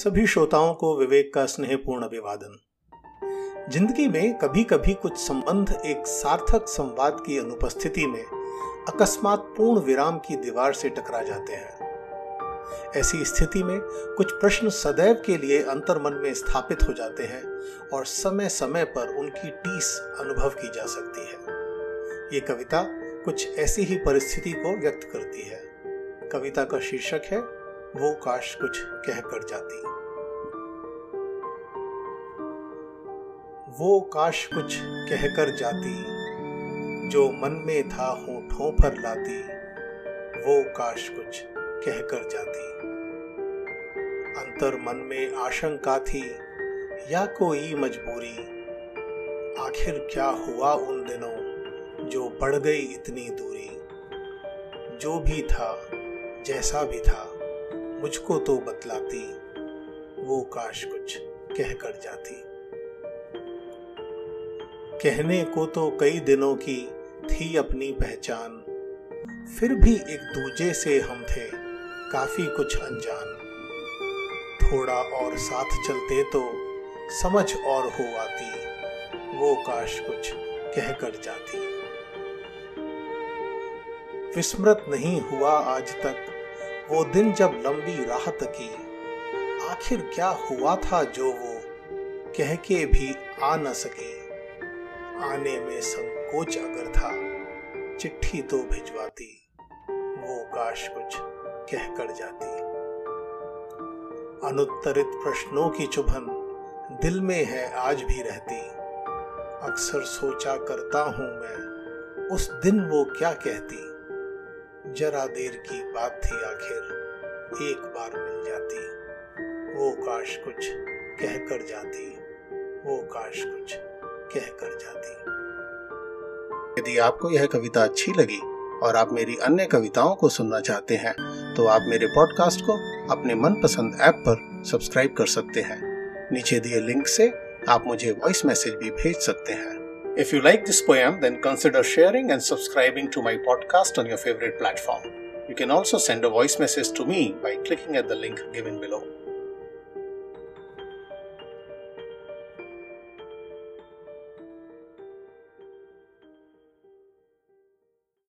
सभी श्रोताओं को विवेक का स्नेहपूर्ण अभिवादन। ज़िंदगी में कभी कभी कुछ संबंध एक सार्थक संवाद की अनुपस्थिति में अकस्मात पूर्ण विराम की दीवार से टकरा जाते हैं। ऐसी स्थिति में कुछ प्रश्न सदैव के लिए अंतर्मन में स्थापित हो जाते हैं और समय समय पर उनकी टीस अनुभव की जा सकती है। ये कविता कुछ ऐसी ही परिस्थिति को व्यक्त करती है। कविता का शीर्षक है, वो काश कुछ कह कर जाती। वो काश कुछ कहकर जाती, जो मन में था होठों पर लाती, वो काश कुछ कह कर जाती। अंतर मन में आशंका थी, या कोई मजबूरी? आखिर क्या हुआ उन दिनों, जो बढ़ गई इतनी दूरी? जो भी था, जैसा भी था, मुझको तो बतलाती, वो काश कुछ कह कर जाती। कहने को तो कई दिनों की थी अपनी पहचान। फिर भी एक दूजे से हम थे, काफ़ी कुछ अनजान। थोड़ा और साथ चलते तो समझ और हो आती, वो काश कुछ कह कर जाती। विस्मृत नहीं हुआ आज तक, वो दिन जब लंबी राहत की। आखिर क्या हुआ था जो वो कह के भी आ न सके? आने में संकोच अगर था, चिट्ठी तो भिजवाती, वो काश कुछ कह कर जाती। अनुत्तरित प्रश्नों की चुभन दिल में है, आज भी रहती। अक्सर सोचा करता हूँ मैं, उस दिन वो क्या कहती। जरा देर की बात थी आखिर, एक बार मिल जाती। वो काश कुछ कह कर जाती, वो काश कुछ कह कर जाती यदि आपको यह कविता अच्छी लगी और आप मेरी अन्य कविताओं को सुनना चाहते हैं तो आप मेरे पॉडकास्ट को अपने मनपसंद ऐप पर सब्सक्राइब कर सकते हैं नीचे दिए लिंक से आप मुझे वॉइस मैसेज भी भेज सकते हैं If you like this poem, then consider sharing and subscribing to my podcast on your favorite platform. You can also send a voice message to me by clicking at the link given below.